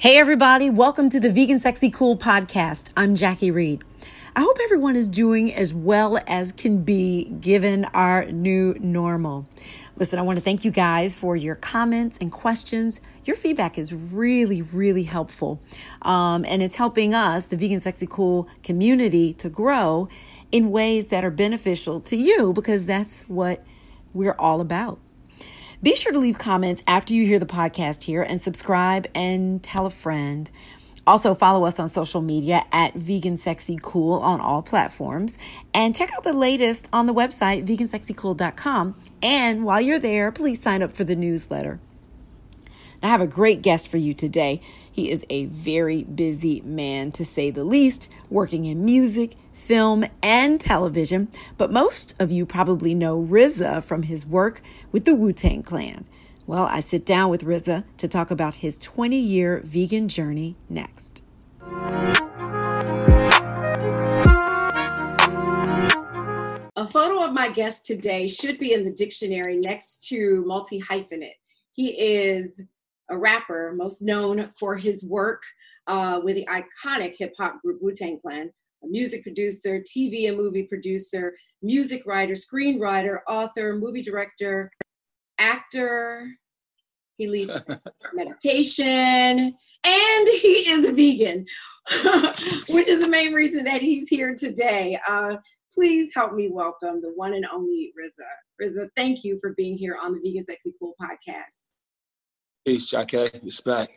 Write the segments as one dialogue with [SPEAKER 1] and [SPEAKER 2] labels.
[SPEAKER 1] Hey, everybody, welcome to the Vegan Sexy Cool podcast. I'm Jacque Reid. I hope everyone is doing as well as can be given our new normal. Listen, I want to thank you guys for your comments and questions. Your feedback is really, really helpful. Um, and it's helping us, the Vegan Sexy Cool community, to grow in ways that are beneficial to you because that's what we're all about. Be sure to leave comments after you hear the podcast here and subscribe and tell a friend. Also, follow us on social media at Vegan Sexy Cool on all platforms. And check out the latest on the website, vegansexycool.com. And while you're there, please sign up for the newsletter. I have a great guest for you today. He is a very busy man, to say the least, working in music, film, and television, but most of you probably know RZA from his work with the Wu Tang Clan. Well, I sit down with RZA to talk about his 20 year vegan journey next. A photo of my guest today should be in the dictionary next to multi hyphenate. He is a rapper, most known for his work uh, with the iconic hip hop group Wu Tang Clan, a music producer, TV and movie producer, music writer, screenwriter, author, movie director, actor. He leads meditation, and he is a vegan, which is the main reason that he's here today. Uh, please help me welcome the one and only RZA. RZA, thank you for being here on the Vegan Sexy Cool podcast.
[SPEAKER 2] Peace, Jacque. Respect.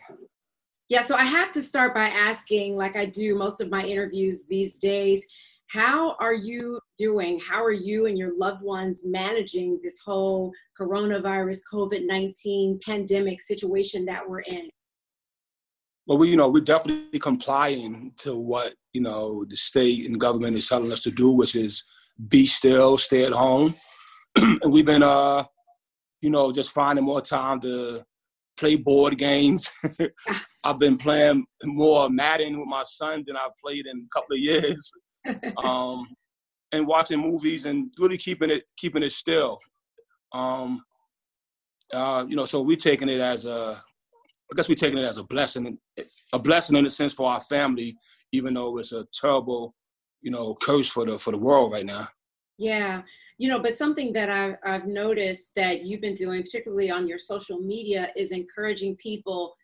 [SPEAKER 1] Yeah, so I have to start by asking, like I do most of my interviews these days, how are you doing? How are you and your loved ones managing this whole coronavirus, COVID 19 pandemic situation that we're in?
[SPEAKER 2] Well, we, you know, we're definitely complying to what, you know, the state and government is telling us to do, which is be still, stay at home. and we've been, uh, you know, just finding more time to play board games. I've been playing more Madden with my son than I've played in a couple of years. Um, and watching movies and really keeping it keeping it still. Um, uh, you know, so we're taking it as a, I guess we're taking it as a blessing, a blessing in a sense for our family, even though it's a terrible, you know, curse for the for the world right now.
[SPEAKER 1] Yeah, you know but something that I've, I've noticed that you've been doing particularly on your social media is encouraging people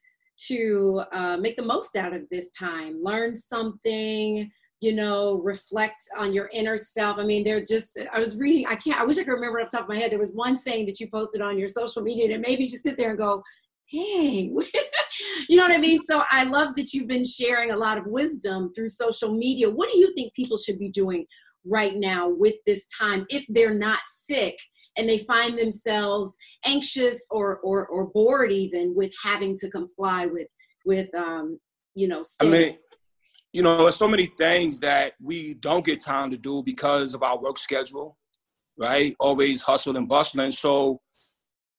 [SPEAKER 1] to uh, make the most out of this time learn something you know reflect on your inner self. I mean they're just i was reading i can't i wish i could remember off the top of my head. There was one saying that you posted on your social media that made me just sit there and go hey you know what i mean? So i love that you've been sharing a lot of wisdom through social media. What do you think people should be doing right now with this time if they're not sick and they find themselves anxious or or, or bored even with having to comply with with um you know
[SPEAKER 2] i mean you know there's so many things that we don't get time to do because of our work schedule right? Always hustle and bustling. So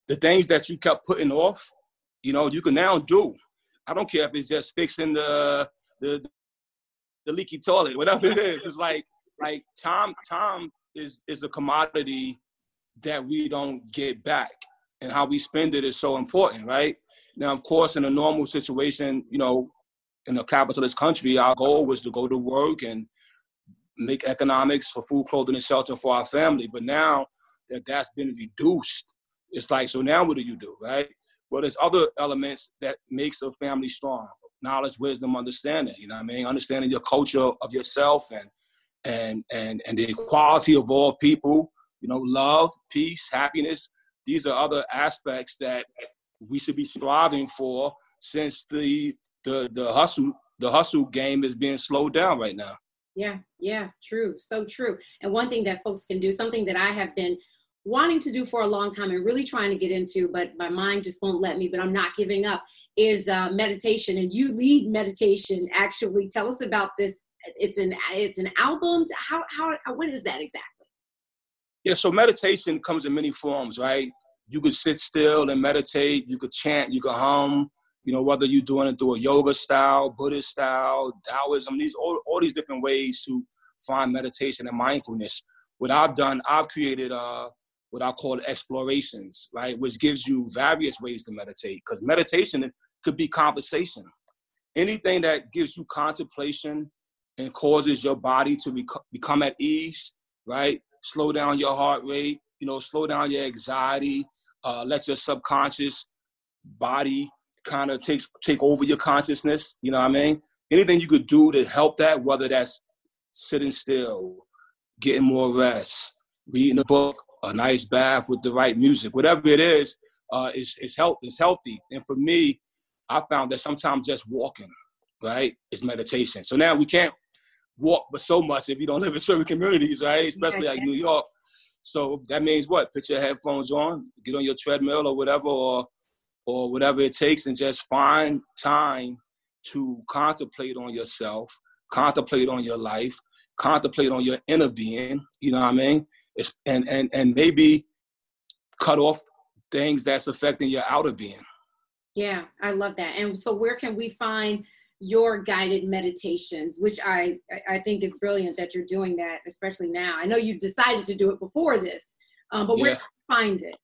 [SPEAKER 2] the things that you kept putting off you know you can now do. I don't care if it's just fixing the the the leaky toilet whatever it is. It's like like time time is is a commodity that we don't get back and how we spend it is so important right? Now of course in a normal situation you know in a capitalist country our goal was to go to work and make economics for food clothing and shelter for our family. But now that that's been reduced it's like so now what do you do right? Well there's other elements that makes a family strong. Knowledge wisdom understanding you know what i mean? Understanding your culture of yourself and and and and the equality of all people you know love peace happiness these are other aspects that we should be striving for since the the the hustle the hustle game is being slowed down right now.
[SPEAKER 1] Yeah yeah true so true. And one thing that folks can do something that i have been wanting to do for a long time and really trying to get into but my mind just won't let me but i'm not giving up is uh, meditation. And you lead meditation actually. Tell us about this it's an it's an album how how what is that exactly?
[SPEAKER 2] Yeah so meditation comes in many forms right? You could sit still and meditate you could chant you could hum you know whether you're doing it through a yoga style buddhist style taoism these all, all these different ways to find meditation and mindfulness. What i've done i've created uh what i call explorations right? Which gives you various ways to meditate because meditation could be conversation. Anything that gives you contemplation and causes your body to bec- become at ease, right? Slow down your heart rate, you know, slow down your anxiety, uh, let your subconscious body kind of takes take over your consciousness. You know what I mean? Anything you could do to help that, whether that's sitting still, getting more rest, reading a book, a nice bath with the right music, whatever it is, uh, is is health is healthy. And for me, I found that sometimes just walking, right, is meditation. So now we can't walk but so much if you don't live in certain communities, right? Especially like New York. So that means what? Put your headphones on, get on your treadmill or whatever, or or whatever it takes, and just find time to contemplate on yourself, contemplate on your life, contemplate on your inner being. You know what I mean? It's, and and and maybe cut off things that's affecting your outer being.
[SPEAKER 1] Yeah, I love that. And so, where can we find your guided meditations? Which I I think is brilliant that you're doing that, especially now. I know you decided to do it before this, um, but where yeah. can you find it?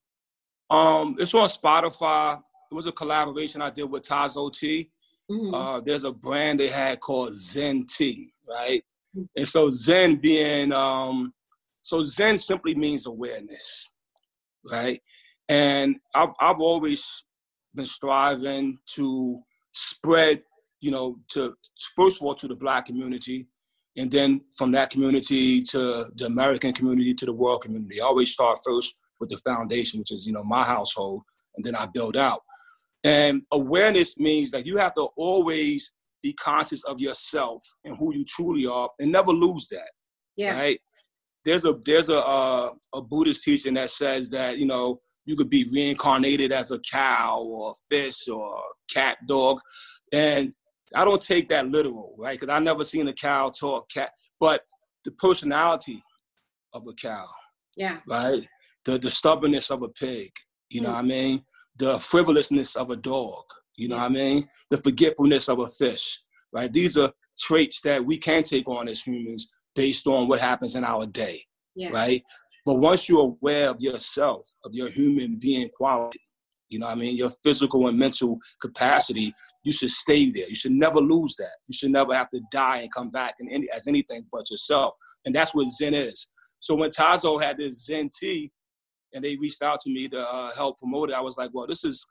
[SPEAKER 2] Um, it's on Spotify. It was a collaboration I did with Tazo Tea. Mm-hmm. Uh, there's a brand they had called Zen Tea, right? Mm-hmm. And so Zen being um, so Zen simply means awareness, right? And I've I've always been striving to spread, you know, to first of all to the black community, and then from that community to the American community to the world community. I always start first with the foundation, which is you know my household, and then I build out. And awareness means that you have to always be conscious of yourself and who you truly are, and never lose that. Yeah. Right. There's a there's a uh, a Buddhist teaching that says that you know you could be reincarnated as a cow or a fish or a cat, dog. And I don't take that literal, right? Because I never seen a cow talk cat, but the personality of a cow.
[SPEAKER 1] Yeah.
[SPEAKER 2] Right? The the stubbornness of a pig. You know mm. what I mean? The frivolousness of a dog. You know yeah. what I mean? The forgetfulness of a fish. Right? These are traits that we can take on as humans based on what happens in our day. Yeah. Right? But once you're aware of yourself, of your human being quality, you know I mean, your physical and mental capacity, you should stay there. You should never lose that. You should never have to die and come back in any, as anything but yourself. And that's what Zen is. So when Tazo had this Zen tea and they reached out to me to uh, help promote it, I was like, well, this is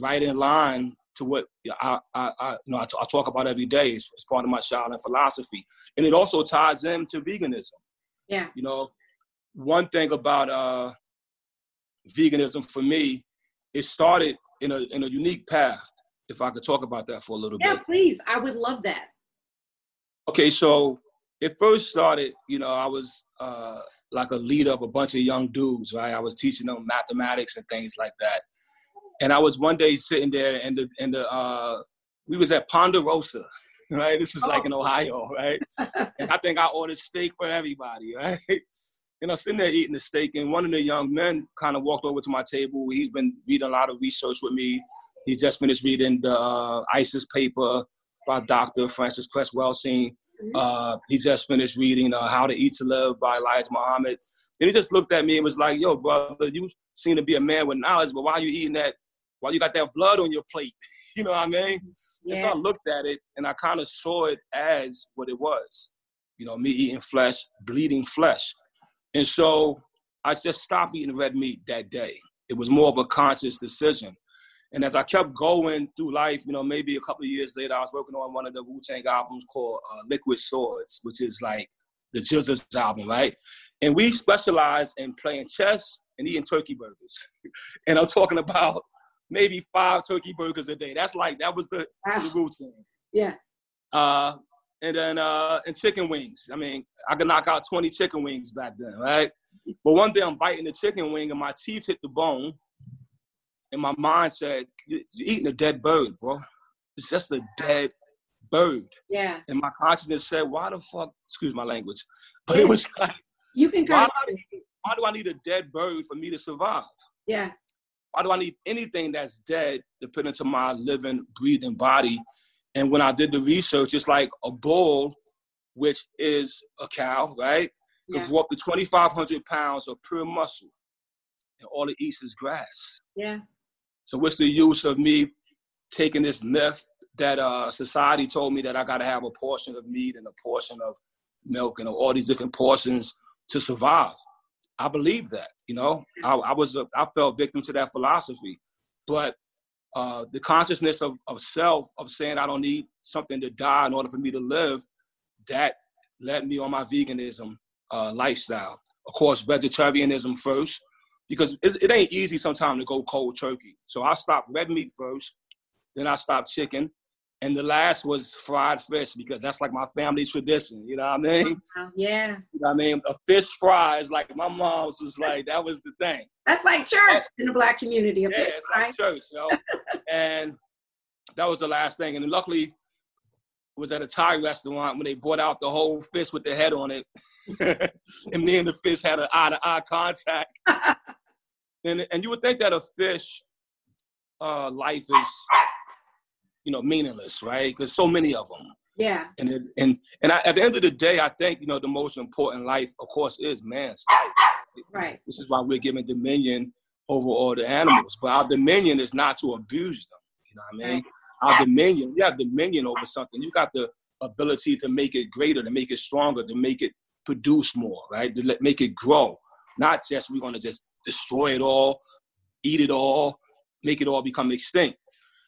[SPEAKER 2] right in line to what I, I, I you know, I, t- I talk about every day. It's, it's part of my Shaolin philosophy. And it also ties into veganism.
[SPEAKER 1] Yeah.
[SPEAKER 2] You know, one thing about uh, veganism for me, it started in a in a unique path. If I could talk about that for a little
[SPEAKER 1] yeah,
[SPEAKER 2] bit.
[SPEAKER 1] Yeah, please. I would love that.
[SPEAKER 2] Okay, so it first started. You know, I was uh, like a leader of a bunch of young dudes, right? I was teaching them mathematics and things like that. And I was one day sitting there, and the and the uh, we was at Ponderosa, right? This is oh. like in Ohio, right? and I think I ordered steak for everybody, right? You know, sitting there eating the steak, and one of the young men kind of walked over to my table. He's been reading a lot of research with me. He's just finished reading the uh, ISIS paper by Dr. Francis Cress Welsing. Mm-hmm. Uh, he just finished reading uh, How to Eat to Live by Elijah Muhammad. And he just looked at me and was like, yo, brother, you seem to be a man with knowledge, but why are you eating that? Why you got that blood on your plate? you know what I mean? Yeah. And so I looked at it and I kind of saw it as what it was. You know, me eating flesh, bleeding flesh. And so I just stopped eating red meat that day. It was more of a conscious decision. And as I kept going through life, you know, maybe a couple of years later, I was working on one of the Wu Tang albums called uh, Liquid Swords, which is like the GZA's album, right? And we specialize in playing chess and eating turkey burgers. and I'm talking about maybe five turkey burgers a day. That's like, that was the, wow. the routine.
[SPEAKER 1] Yeah.
[SPEAKER 2] Uh, and then uh and chicken wings. I mean, I could knock out 20 chicken wings back then, right? But one day I'm biting the chicken wing and my teeth hit the bone, and my mind said, "You're eating a dead bird, bro. It's just a dead bird."
[SPEAKER 1] Yeah.
[SPEAKER 2] And my consciousness said, "Why the fuck?" Excuse my language, but it was like,
[SPEAKER 1] "You can." Why,
[SPEAKER 2] why do I need a dead bird for me to survive?
[SPEAKER 1] Yeah.
[SPEAKER 2] Why do I need anything that's dead to put into my living, breathing body and when I did the research, it's like a bull, which is a cow, right? Could yeah. grow up to 2,500 pounds of pure muscle. And all it eats is grass.
[SPEAKER 1] Yeah.
[SPEAKER 2] So what's the use of me taking this myth, that uh, society told me that I got to have a portion of meat and a portion of milk and all these different portions to survive. I believe that, you know, I, I was, a, I fell victim to that philosophy, but uh, the consciousness of, of self, of saying I don't need something to die in order for me to live, that led me on my veganism uh, lifestyle. Of course, vegetarianism first, because it ain't easy sometimes to go cold turkey. So I stopped red meat first, then I stopped chicken, and the last was fried fish because that's like my family's tradition. You know what I mean?
[SPEAKER 1] Yeah.
[SPEAKER 2] You know what I mean? A fish fry is like my mom's was like that was the thing.
[SPEAKER 1] That's like church in the black community. A
[SPEAKER 2] yeah,
[SPEAKER 1] fish
[SPEAKER 2] it's
[SPEAKER 1] fry.
[SPEAKER 2] like church, you know? and that was the last thing. And luckily, was at a Thai restaurant when they brought out the whole fish with the head on it, and me and the fish had an eye to eye contact. and and you would think that a fish uh, life is you know meaningless, right? Because so many of them.
[SPEAKER 1] Yeah.
[SPEAKER 2] And it, and and I, at the end of the day, I think you know the most important life, of course, is man's life.
[SPEAKER 1] Right.
[SPEAKER 2] This is why we're given dominion over all the animals, but our dominion is not to abuse them. You know what I mean? Right. Our dominion, we have dominion over something. You got the ability to make it greater, to make it stronger, to make it produce more, right? To let, make it grow. Not just we're gonna just destroy it all, eat it all, make it all become extinct.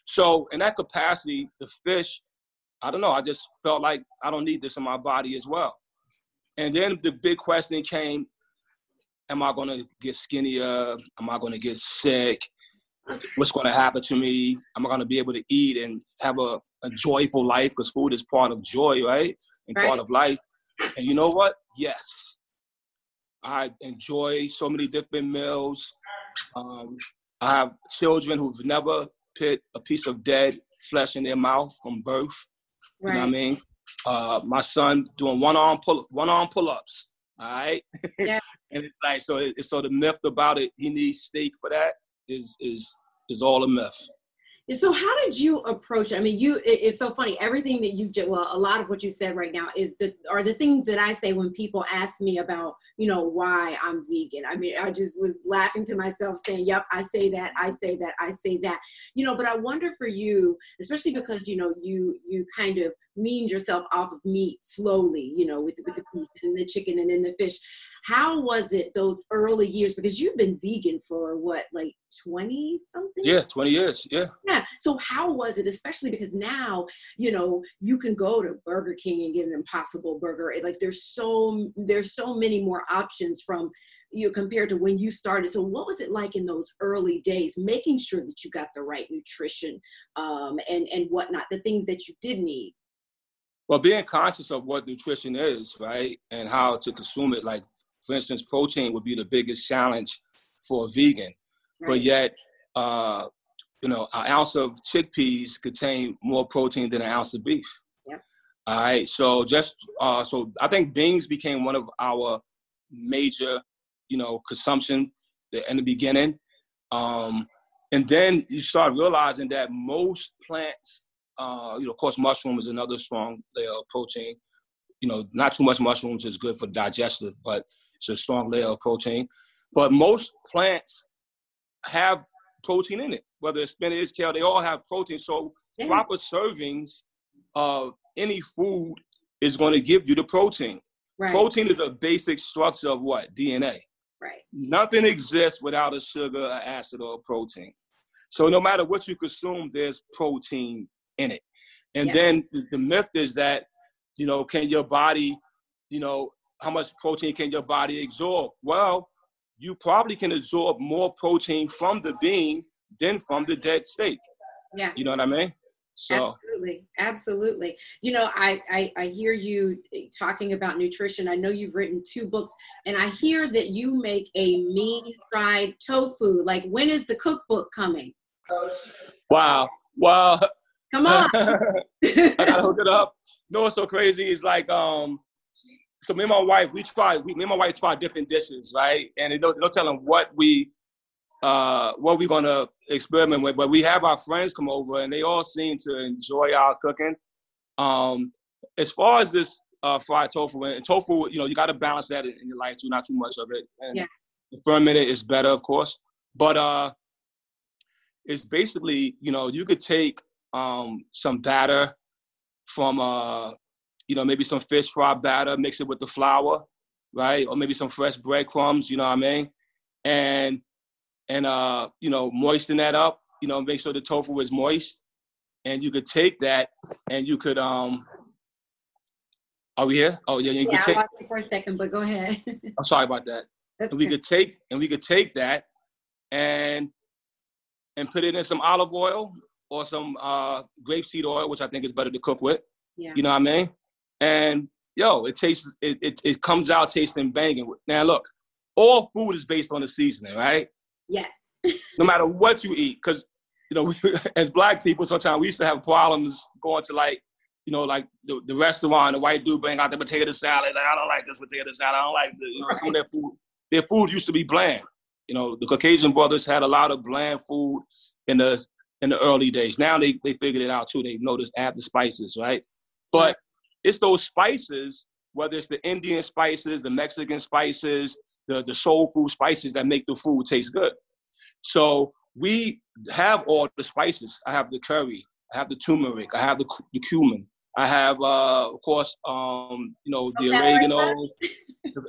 [SPEAKER 2] So in that capacity, the fish, I don't know, I just felt like I don't need this in my body as well. And then the big question came, am I gonna get skinnier? Am I gonna get sick? What's gonna happen to me? Am I gonna be able to eat and have a, a joyful life? Because food is part of joy, right? And right. part of life. And you know what? Yes. I enjoy so many different meals. Um, I have children who've never put a piece of dead flesh in their mouth from birth. Right. You know what I mean? Uh, my son doing one arm pull one arm pull ups. All right. Yeah. and it's like so. It, so the myth about it, he needs steak for that, is is is all a myth.
[SPEAKER 1] So how did you approach? I mean, you it, it's so funny. Everything that you well, a lot of what you said right now is the are the things that I say when people ask me about, you know, why I'm vegan. I mean, I just was laughing to myself saying, "Yep, I say that. I say that. I say that." You know, but I wonder for you, especially because you know, you you kind of weaned yourself off of meat slowly, you know, with with the beef and the chicken and then the fish how was it those early years? Because you've been vegan for what like 20 something
[SPEAKER 2] yeah 20 years yeah.
[SPEAKER 1] Yeah so how was it especially because now you know you can go to burger king and get an impossible burger like there's so there's so many more options from you know, compared to when you started. So what was it like in those early days making sure that you got the right nutrition um, and and whatnot the things that you did need?
[SPEAKER 2] Well being conscious of what nutrition is right and how to consume it like for instance, protein would be the biggest challenge for a vegan, right. but yet, uh, you know, an ounce of chickpeas contain more protein than an ounce of beef. Yep. All right, so just uh, so I think beans became one of our major, you know, consumption in the beginning, um, and then you start realizing that most plants, uh, you know, of course, mushroom is another strong layer of protein, you know, not too much mushrooms is good for digestive, but it's a strong layer of protein. But most plants have protein in it, whether it's spinach, kale, they all have protein. So yeah. proper servings of any food is going to give you the protein. Right. Protein is a basic structure of what? DNA.
[SPEAKER 1] Right.
[SPEAKER 2] Nothing exists without a sugar, an acid, or a protein. So no matter what you consume, there's protein in it. And yeah. then the, the myth is that you know, can your body, you know, how much protein can your body absorb? Well, you probably can absorb more protein from the bean than from the dead steak.
[SPEAKER 1] Yeah.
[SPEAKER 2] You know what I mean?
[SPEAKER 1] So absolutely, absolutely. You know, I, I I hear you talking about nutrition. I know you've written two books, and I hear that you make a mean fried tofu. Like, when is the cookbook coming?
[SPEAKER 2] Wow, wow.
[SPEAKER 1] Come on.
[SPEAKER 2] I gotta hook it up. No, what's so crazy is like um so me and my wife, we tried, we, me and my wife tried different dishes, right? And they don't, they tell them what we, uh, what we're gonna experiment with. But we have our friends come over, and they all seem to enjoy our cooking. Um, as far as this uh, fried tofu, and tofu, you know, you got to balance that in, in, your life too, not too much of it. And yeah. fermented is better, of course. But uh, it's basically, you know, you could take um, some batter from uh, you know, maybe some fish fry batter, mix it with the flour, right? Or maybe some fresh breadcrumbs, you know what I mean? And and uh, you know, moisten that up, you know, make sure the tofu is moist. And you could take that and you could um are we here? Oh yeah, you
[SPEAKER 1] yeah,
[SPEAKER 2] could take
[SPEAKER 1] I for a second, but go ahead.
[SPEAKER 2] I'm sorry about that.
[SPEAKER 1] That's
[SPEAKER 2] and we
[SPEAKER 1] good.
[SPEAKER 2] could take and we could take that and and put it in some olive oil or some uh grapeseed oil, which I think is better to cook with.
[SPEAKER 1] yeah.
[SPEAKER 2] You know what I mean? And yo, it tastes it it, it comes out tasting banging. Now look, all food is based on the seasoning, right?
[SPEAKER 1] Yes.
[SPEAKER 2] No matter what you eat, because you know, as black people, sometimes we used to have problems going to like, you know, like the, the restaurant, the white dude bring out the potato salad. Like, I don't like this potato salad. I don't like the, you know, some of their food. Their food used to be bland. You know, the Caucasian brothers had a lot of bland food in the in the early days. Now they they figured it out too. They noticed add the spices, right? But it's those spices, whether it's the Indian spices, the Mexican spices, the the soul food spices that make the food taste good. So we have all the spices. I have the curry, I have the turmeric, I have the, the cumin, I have, uh, of course, um, you know, the oregano.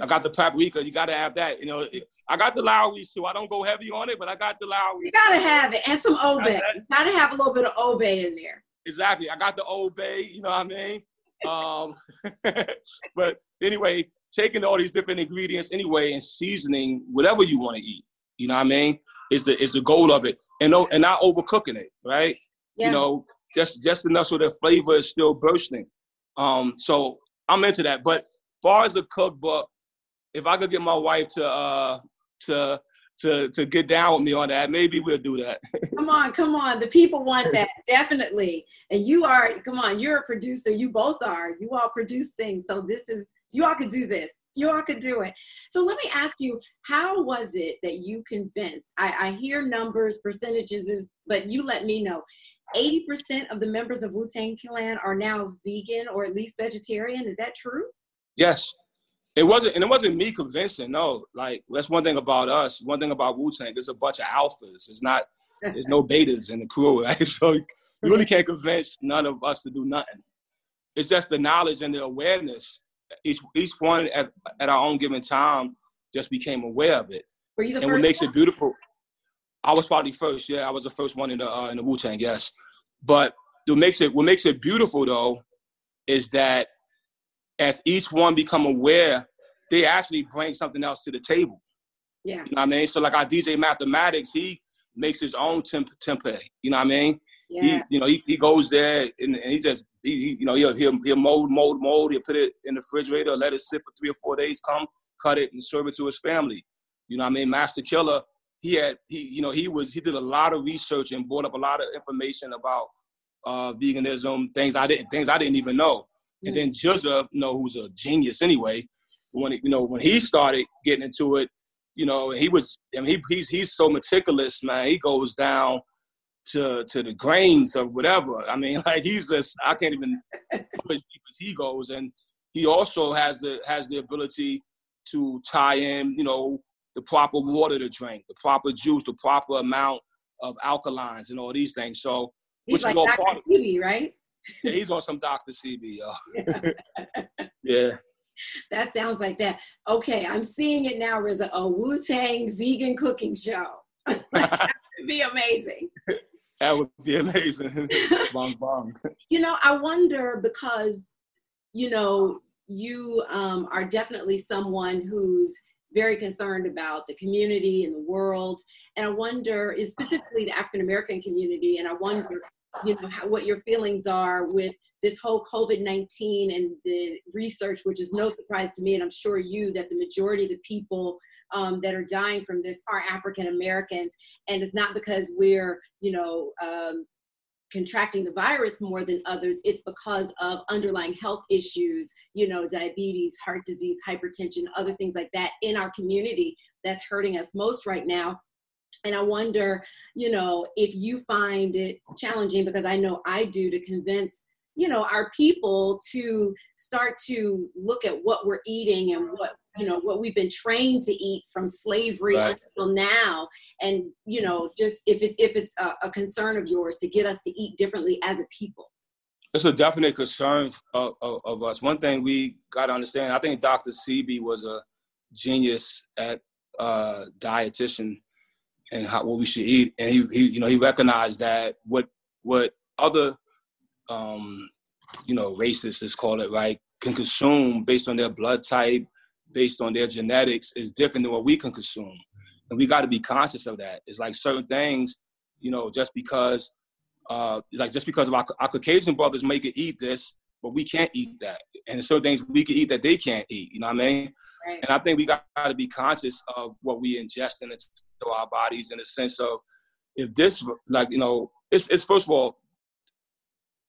[SPEAKER 2] I got the paprika. You got to have that. You know, I got the Lawry's too. I don't go heavy on it, but I got the
[SPEAKER 1] You gotta have it. And some
[SPEAKER 2] that-
[SPEAKER 1] You gotta have a little bit of Old Bay in there.
[SPEAKER 2] Exactly. I got the Old Bay. You know what I mean? Um, but anyway, taking all these different ingredients anyway and seasoning whatever you want to eat. You know what I mean? Is the is the goal of it, and no, and not overcooking it, right?
[SPEAKER 1] Yeah.
[SPEAKER 2] You know, just just enough so the flavor is still bursting. Um, so I'm into that. But far as the cookbook, if I could get my wife to uh to to to get down with me on that, maybe we'll do that.
[SPEAKER 1] come on, come on. The people want that, definitely. And you are, come on, you're a producer. You both are. You all produce things. So this is, you all could do this. You all could do it. So let me ask you, how was it that you convinced? I, I hear numbers, percentages, but you let me know. 80% of the members of Wu Tang Clan are now vegan or at least vegetarian. Is that true?
[SPEAKER 2] Yes. It wasn't, and it wasn't me convincing. No, like that's one thing about us. One thing about Wu Tang, there's a bunch of alphas. It's not, there's no betas in the crew, right? So you really can't convince none of us to do nothing. It's just the knowledge and the awareness. Each each one at, at our own given time just became aware of it,
[SPEAKER 1] Were you the
[SPEAKER 2] and
[SPEAKER 1] first?
[SPEAKER 2] what makes
[SPEAKER 1] one?
[SPEAKER 2] it beautiful. I was probably first. Yeah, I was the first one in the uh, in the Wu Tang. Yes, but what makes it what makes it beautiful though is that as each one become aware, they actually bring something else to the table.
[SPEAKER 1] Yeah.
[SPEAKER 2] You know what I mean? So like our DJ Mathematics, he makes his own temp- template. You know what I mean?
[SPEAKER 1] Yeah.
[SPEAKER 2] He, you know, he, he goes there and, and he just, he, he, you know, he'll, he'll, he'll mold, mold, mold. He'll put it in the refrigerator, let it sit for three or four days, come, cut it and serve it to his family. You know what I mean? Masta Killa, he had, he, you know, he was, he did a lot of research and brought up a lot of information about uh, veganism, things I didn't, things I didn't even know. And then GZA, you know, who's a genius anyway, when it, you know when he started getting into it, you know, he was I mean he, he's he's so meticulous, man. He goes down to to the grains of whatever. I mean, like he's just I can't even as deep as he goes, and he also has the has the ability to tie in, you know, the proper water to drink, the proper juice, the proper amount of alkalines, and all these things. So
[SPEAKER 1] He's like Dr.
[SPEAKER 2] part
[SPEAKER 1] Phoebe, right?
[SPEAKER 2] yeah, he's on some Dr. Sebi, yo. yeah.
[SPEAKER 1] That sounds like that. Okay, I'm seeing it now as a, a Wu Tang vegan cooking show. that would be amazing.
[SPEAKER 2] That would be amazing. bong bong.
[SPEAKER 1] You know, I wonder because, you know, you um, are definitely someone who's very concerned about the community and the world. And I wonder, is specifically the African American community, and I wonder, you know, how, what your feelings are with this whole COVID 19 and the research, which is no surprise to me, and I'm sure you, that the majority of the people um, that are dying from this are African Americans. And it's not because we're, you know, um, contracting the virus more than others, it's because of underlying health issues, you know, diabetes, heart disease, hypertension, other things like that in our community that's hurting us most right now. And I wonder, you know, if you find it challenging, because I know I do, to convince, you know, our people to start to look at what we're eating and what
[SPEAKER 3] you know what we've been trained to eat from slavery right. until now. And you know just if it's if it's a, a, concern of yours to get us to eat differently as a people.
[SPEAKER 2] It's a definite concern of, of, of us. One thing we got to understand i think dr sebi was a genius at uh dietitian and how, what we should eat. And he, he you know he recognized that what what other um you know racists let's call it right can consume based on their blood type based on their genetics is different than what we can consume. And we got to be conscious of that. It's like certain things, you know, just because, uh, like just because of our, our Caucasian brothers make it eat this, but we can't eat that. And certain things we can eat that they can't eat. You know what I mean? Right. And I think we got to be conscious of what we ingest into our bodies in the sense of if this, like, you know, it's, it's first of all,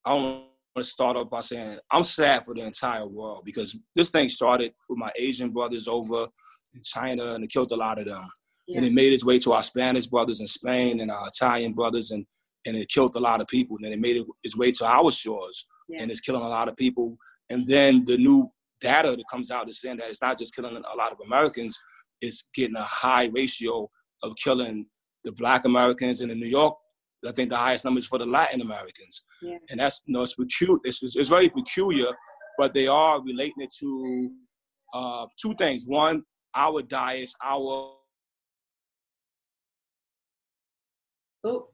[SPEAKER 2] I don't want to start off by saying I'm sad for the entire world because this thing started with my Asian brothers over in China and it killed a lot of them. Yeah. And it made its way to our Spanish brothers in Spain and our Italian brothers and and it killed a lot of people. And then it made it, its way to our shores yeah. and it's killing a lot of people. And then the new data that comes out is saying that it's not just killing a lot of Americans, it's getting a high ratio of killing the black Americans in the New York I think the highest numbers for the Latin Americans. Yeah. And that's you know it's peculiar. It's, it's very peculiar, but they are relating it to uh, two things. One, our diets, our
[SPEAKER 3] oh,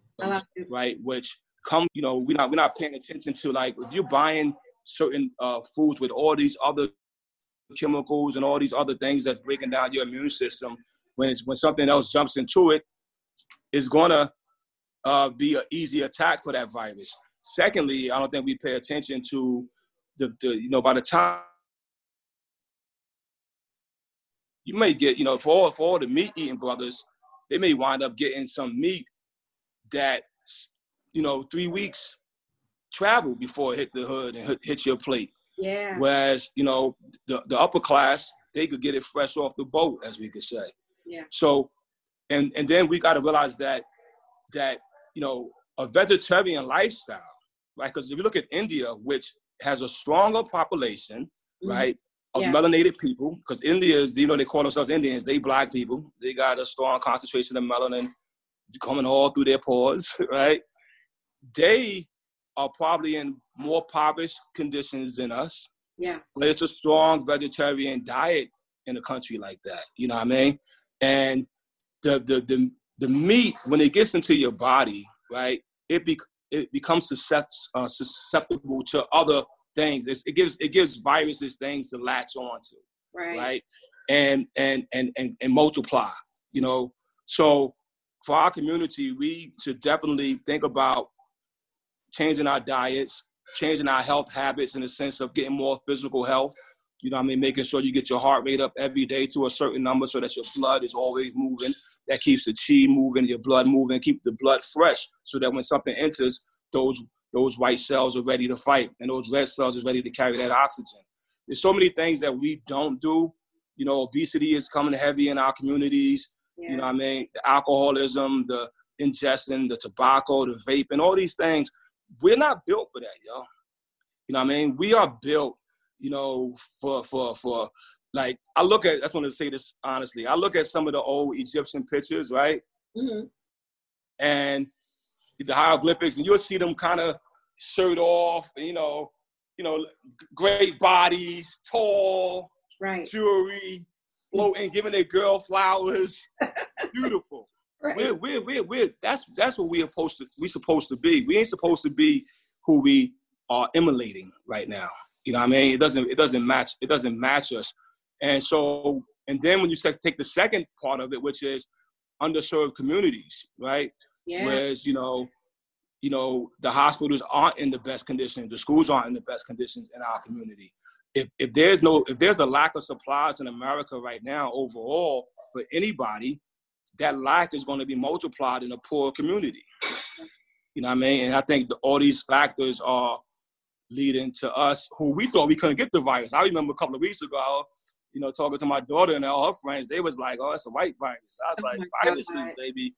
[SPEAKER 2] right, which come you know we're not we're not paying attention to like if you're buying certain uh, foods with all these other chemicals and all these other things that's breaking down your immune system. When it's, when something else jumps into it, it's gonna uh, be an easy attack for that virus. Secondly, I don't think we pay attention to the, the you know, by the time you may get, you know, for all, for all the meat eating brothers, they may wind up getting some meat that, you know, three weeks travel before it hit the hood and hit, hit your plate.
[SPEAKER 3] Yeah.
[SPEAKER 2] Whereas, you know, the, the upper class, they could get it fresh off the boat, as we could say.
[SPEAKER 3] Yeah.
[SPEAKER 2] So, and and then we got to realize that that you know, a vegetarian lifestyle, right? Because if you look at India, which has a stronger population, mm-hmm. right, of yeah. melanated people, because India is, you know, they call themselves Indians, they black people. They got a strong concentration of melanin coming all through their pores, right? They are probably in more impoverished conditions than us.
[SPEAKER 3] Yeah.
[SPEAKER 2] But it's a strong vegetarian diet in a country like that. You know what I mean? And the the the the meat when it gets into your body, right? It be it becomes uh, susceptible to other things. It's, it gives it gives viruses things to latch onto,
[SPEAKER 3] right?
[SPEAKER 2] Right, and and and and and multiply. You know, so for our community, we should definitely think about changing our diets, changing our health habits in the sense of getting more physical health. You know what I mean? Making sure you get your heart rate up every day to a certain number so that your blood is always moving that keeps the chi moving, your blood moving, keep the blood fresh, so that when something enters, those those white cells are ready to fight, and those red cells are ready to carry that oxygen. There's so many things that we don't do. You know, obesity is coming heavy in our communities. Yeah. You know what I mean? The alcoholism, the ingesting, the tobacco, the vape, and all these things. We're not built for that, yo. You know what I mean? We are built, you know, for for for like I look at, I just want to say this honestly. I look at some of the old Egyptian pictures, right? Mm-hmm. And the hieroglyphics, and you'll see them kind of shirt off, you know, you know, great bodies, tall,
[SPEAKER 3] right,
[SPEAKER 2] jewelry, floating, giving their girl flowers, beautiful. Right. We're, we're, we're, we're, that's that's what we're supposed to we supposed to be. We ain't supposed to be who we are emulating right now. You know what I mean? It doesn't it doesn't match it doesn't match us. And so, and then when you take the second part of it, which is underserved communities, right?
[SPEAKER 3] Yeah.
[SPEAKER 2] Whereas, you know, you know, the hospitals aren't in the best condition, the schools aren't in the best conditions in our community. If, if there's no if there's a lack of supplies in America right now overall for anybody, that lack is going to be multiplied in a poor community. You know what I mean? And I think the, all these factors are leading to us who we thought we couldn't get the virus. I remember a couple of weeks ago, you know, talking to my daughter and all her friends, they was like, "Oh, it's a white virus." I was oh like, "Viruses, God. baby,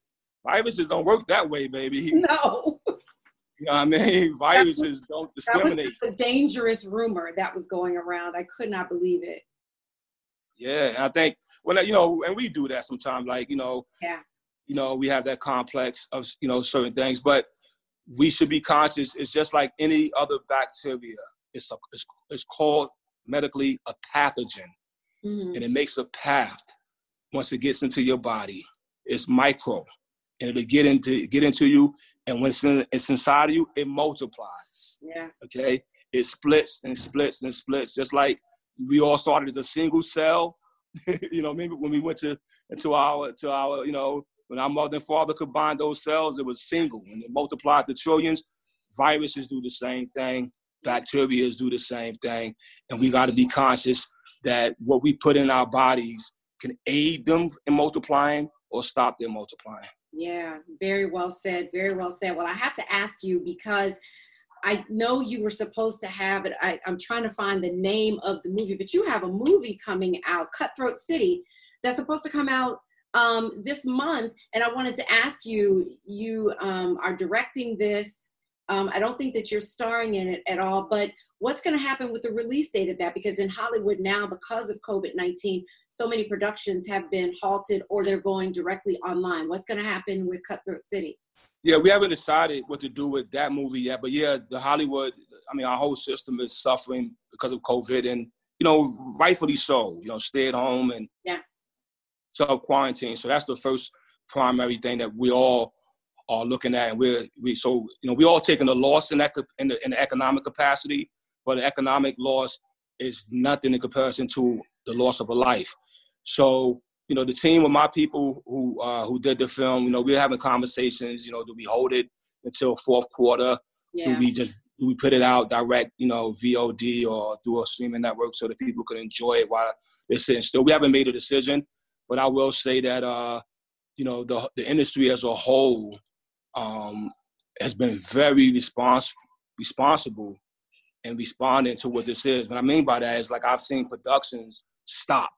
[SPEAKER 2] viruses don't work that way, baby."
[SPEAKER 3] No.
[SPEAKER 2] You know what I mean? Viruses was, don't discriminate.
[SPEAKER 3] That was a dangerous rumor that was going around. I could not believe it.
[SPEAKER 2] Yeah, and I think when you know, and we do that sometimes. Like you know,
[SPEAKER 1] yeah,
[SPEAKER 2] you know, we have that complex of you know certain things, but we should be conscious. It's just like any other bacteria. It's a, it's, it's called medically a pathogen, mm-hmm. and it makes a path once it gets into your body. It's micro, and it'll get into get into you, and when it's, in, it's inside of you, it multiplies.
[SPEAKER 1] Yeah.
[SPEAKER 2] Okay. It splits and splits and splits, just like we all started as a single cell. you know, maybe when we went to into our to our you know when our mother and father combined those cells, it was single, and it multiplied to trillions. Viruses do the same thing. Bacteria do the same thing, and we got to be conscious that what we put in our bodies can aid them in multiplying or stop them multiplying.
[SPEAKER 1] Yeah, very well said. Very well said. Well, I have to ask you because I know you were supposed to have it. I, am trying to find the name of the movie, but you have a movie coming out, Cutthroat City, that's supposed to come out um, this month. And I wanted to ask you, you um, are directing this. Um, I don't think that you're starring in it at all, but what's going to happen with the release date of that? Because in Hollywood now, because of COVID 19, so many productions have been halted or they're going directly online. What's going to happen with Cutthroat City?
[SPEAKER 2] Yeah, we haven't decided what to do with that movie yet, but yeah, the Hollywood, I mean, our whole system is suffering because of COVID, and you know, rightfully so. You know, stay at home and
[SPEAKER 1] yeah,
[SPEAKER 2] self quarantine. So that's the first primary thing that we all are looking at, and we're we so you know we all taking a loss in that in the, in the economic capacity, but the economic loss is nothing in comparison to the loss of a life. So you know, the team of my people who uh, who did the film, you know, we are having conversations. You know, do we hold it until fourth quarter? Yeah. Do we just do we put it out direct, you know, VOD or through a streaming network so that people can enjoy it while they're sitting still? We haven't made a decision, but I will say that uh, you know the the industry as a whole um, has been very respons- responsible and responding to what this is. What I mean by that is like I've seen productions stop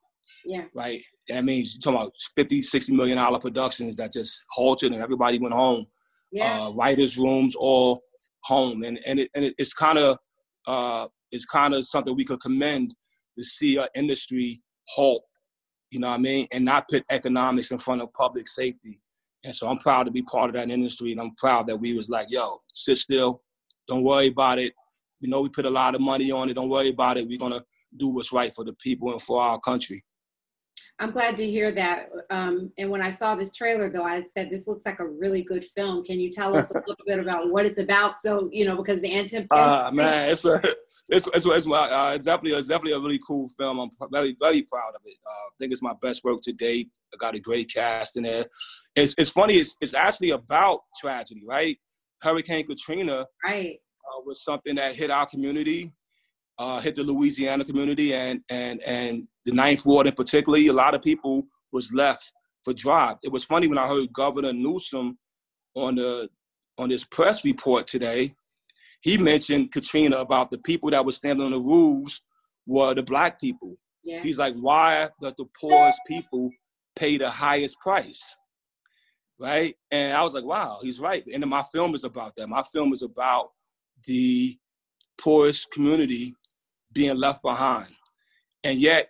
[SPEAKER 1] yeah.
[SPEAKER 2] Right. That means you're talking about 50, 60 million dollar productions that just halted and everybody went home.
[SPEAKER 1] Yeah.
[SPEAKER 2] Uh, writers' rooms all home. And and, it, and it, it's kind of uh, it's kind of something we could commend to see our industry halt, you know what I mean, and not put economics in front of public safety. And so I'm proud to be part of that industry, and I'm proud that we was like, yo, sit still, don't worry about it. You know, we put a lot of money on it. Don't worry about it. We're gonna do what's right for the people and for our country.
[SPEAKER 1] I'm glad to hear that. Um, and when I saw this trailer, though, I said this looks like a really good film. Can you tell us a little bit about what it's about? So you know, because the antip.
[SPEAKER 2] Ah uh, man, it's a, it's it's, it's, uh, it's definitely it's definitely a really cool film. I'm very very proud of it. Uh, I think it's my best work to date. I got a great cast in there. It's it's funny. It's it's actually about tragedy, right? Hurricane Katrina.
[SPEAKER 1] Right.
[SPEAKER 2] Uh, was something that hit our community uh, hit the Louisiana community and and and the Ninth Ward in particularly. A lot of people was left for dry. It was funny when I heard Governor Newsom on the on this press report today. He mentioned Katrina about the people that were standing on the roofs were the black people.
[SPEAKER 1] Yeah.
[SPEAKER 2] He's like, why does the poorest people pay the highest price? Right? And I was like, wow, he's right. And my film is about that. My film is about the poorest community being left behind. And yet,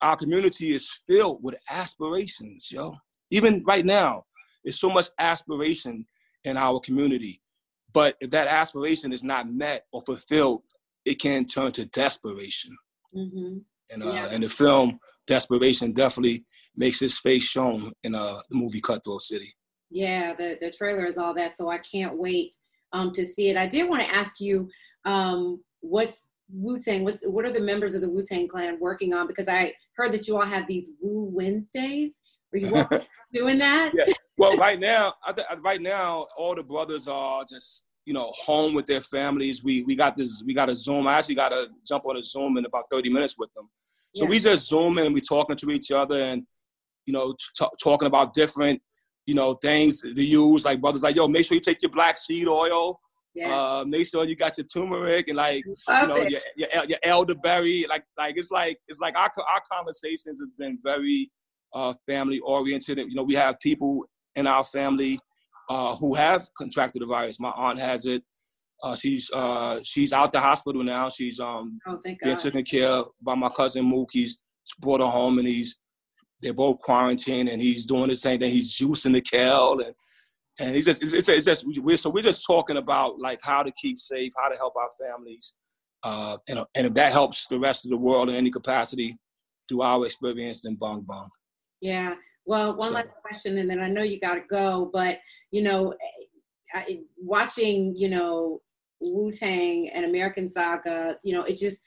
[SPEAKER 2] our community is filled with aspirations, yo. Even right now, there's so much aspiration in our community. But if that aspiration is not met or fulfilled, it can turn to desperation.
[SPEAKER 1] Mm-hmm.
[SPEAKER 2] And uh, yeah. in the film, desperation definitely makes its face shown in uh, the movie Cutthroat City.
[SPEAKER 1] Yeah, the, the trailer is all that, so I can't wait um, to see it. I did want to ask you um, what's Wu Tang? What's what are the members of the Wu Tang Clan working on? Because I heard that you all have these Wu Wednesdays. Are you doing that?
[SPEAKER 2] Yeah. Well, right now, I th- right now, all the brothers are just you know home with their families. We we got this. We got a Zoom. I actually got to jump on a Zoom in about thirty minutes with them. So yeah. we just Zoom in and we talking to each other and you know t- talking about different you know things to use. Like brothers, like yo, make sure you take your black seed oil yeah. Uh, make sure you got your turmeric and like you know your, your, your elderberry. Like like it's like it's like our our conversations has been very uh, family oriented. You know, we have people in our family uh, who have contracted the virus. My aunt has it. Uh, she's uh, she's out the hospital now. She's um
[SPEAKER 1] oh,
[SPEAKER 2] being taken care of by my cousin Mookie's brought her home and he's they're both quarantined and he's doing the same thing. He's juicing the kale and and he's just it's, it's just we're so we're just talking about like how to keep safe, how to help our families, uh, and and if that helps the rest of the world in any capacity through our experience, then bong bong.
[SPEAKER 1] Yeah. Well, one so. last question, and then I know you got to go, but you know, I, watching you know Wu Tang An American Saga, you know, it just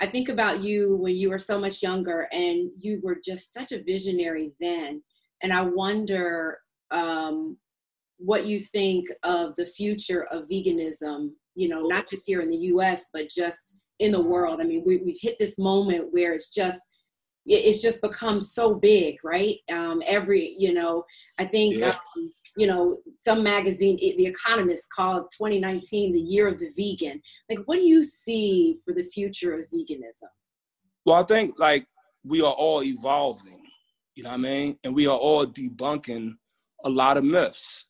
[SPEAKER 1] I think about you when you were so much younger and you were just such a visionary then. And I wonder um, what you think of the future of veganism, you know, not just here in the US, but just in the world. I mean, we, we've hit this moment where it's just, it's just become so big, right? Um, every, you know, I think, yeah. um, you know, some magazine, The Economist, called 2019 the year of the vegan. Like, what do you see for the future of veganism?
[SPEAKER 2] Well, I think like we are all evolving, you know what I mean? And we are all debunking a lot of myths.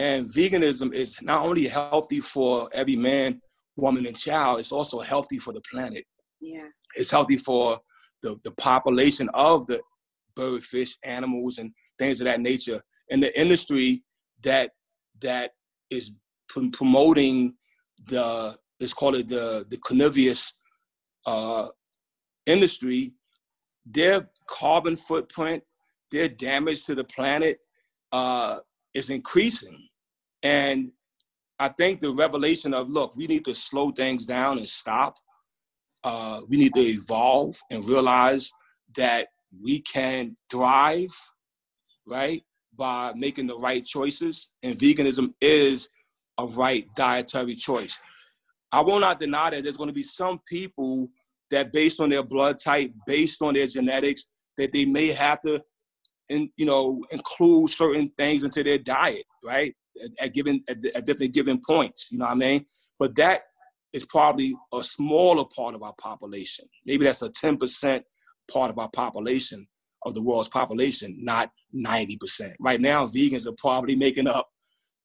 [SPEAKER 2] And veganism is not only healthy for every man, woman, and child, it's also healthy for the planet.
[SPEAKER 1] Yeah.
[SPEAKER 2] It's healthy for the, the population of the bird, fish, animals, and things of that nature. And the industry that that is p- promoting the let's call it the the carnivorous uh, industry, their carbon footprint, their damage to the planet uh, is increasing, and I think the revelation of look, we need to slow things down and stop uh, we need to evolve and realize that we can thrive, right, by making the right choices. And veganism is a right dietary choice. I will not deny that there's going to be some people that, based on their blood type, based on their genetics, that they may have to, in, you know, include certain things into their diet, right? At, at given at, at different given points, you know what I mean. But that is probably a smaller part of our population. Maybe that's a 10% part of our population, of the world's population, not 90%. Right now, vegans are probably making up,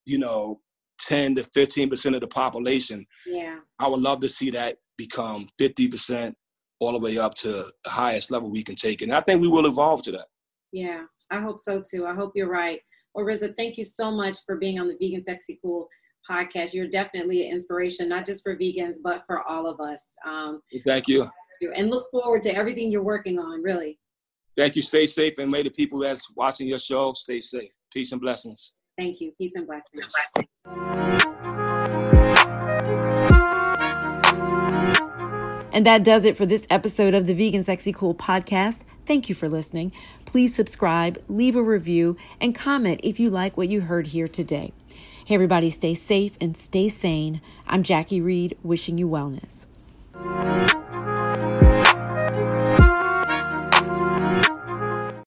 [SPEAKER 2] you know, 10 to 15% of the population.
[SPEAKER 1] Yeah.
[SPEAKER 2] I would love to see that become 50% all the way up to the highest level we can take. And I think we will evolve to that.
[SPEAKER 1] Yeah, I hope so too. I hope you're right. Well, RZA, thank you so much for being on the Vegan Sexy Cool podcast. You're definitely an inspiration, not just for vegans, but for all of us. Um,
[SPEAKER 2] Thank you.
[SPEAKER 1] And look forward to everything you're working on, really.
[SPEAKER 2] Thank you. Stay safe. And may the people that's watching your show stay safe. Peace and blessings.
[SPEAKER 1] Thank you. Peace and blessings.
[SPEAKER 4] And that does it for this episode of the Vegan Sexy Cool podcast. Thank you for listening. Please subscribe, leave a review, and comment if you like what you heard here today. Hey, everybody, stay safe and stay sane. I'm Jacque Reid, wishing you wellness.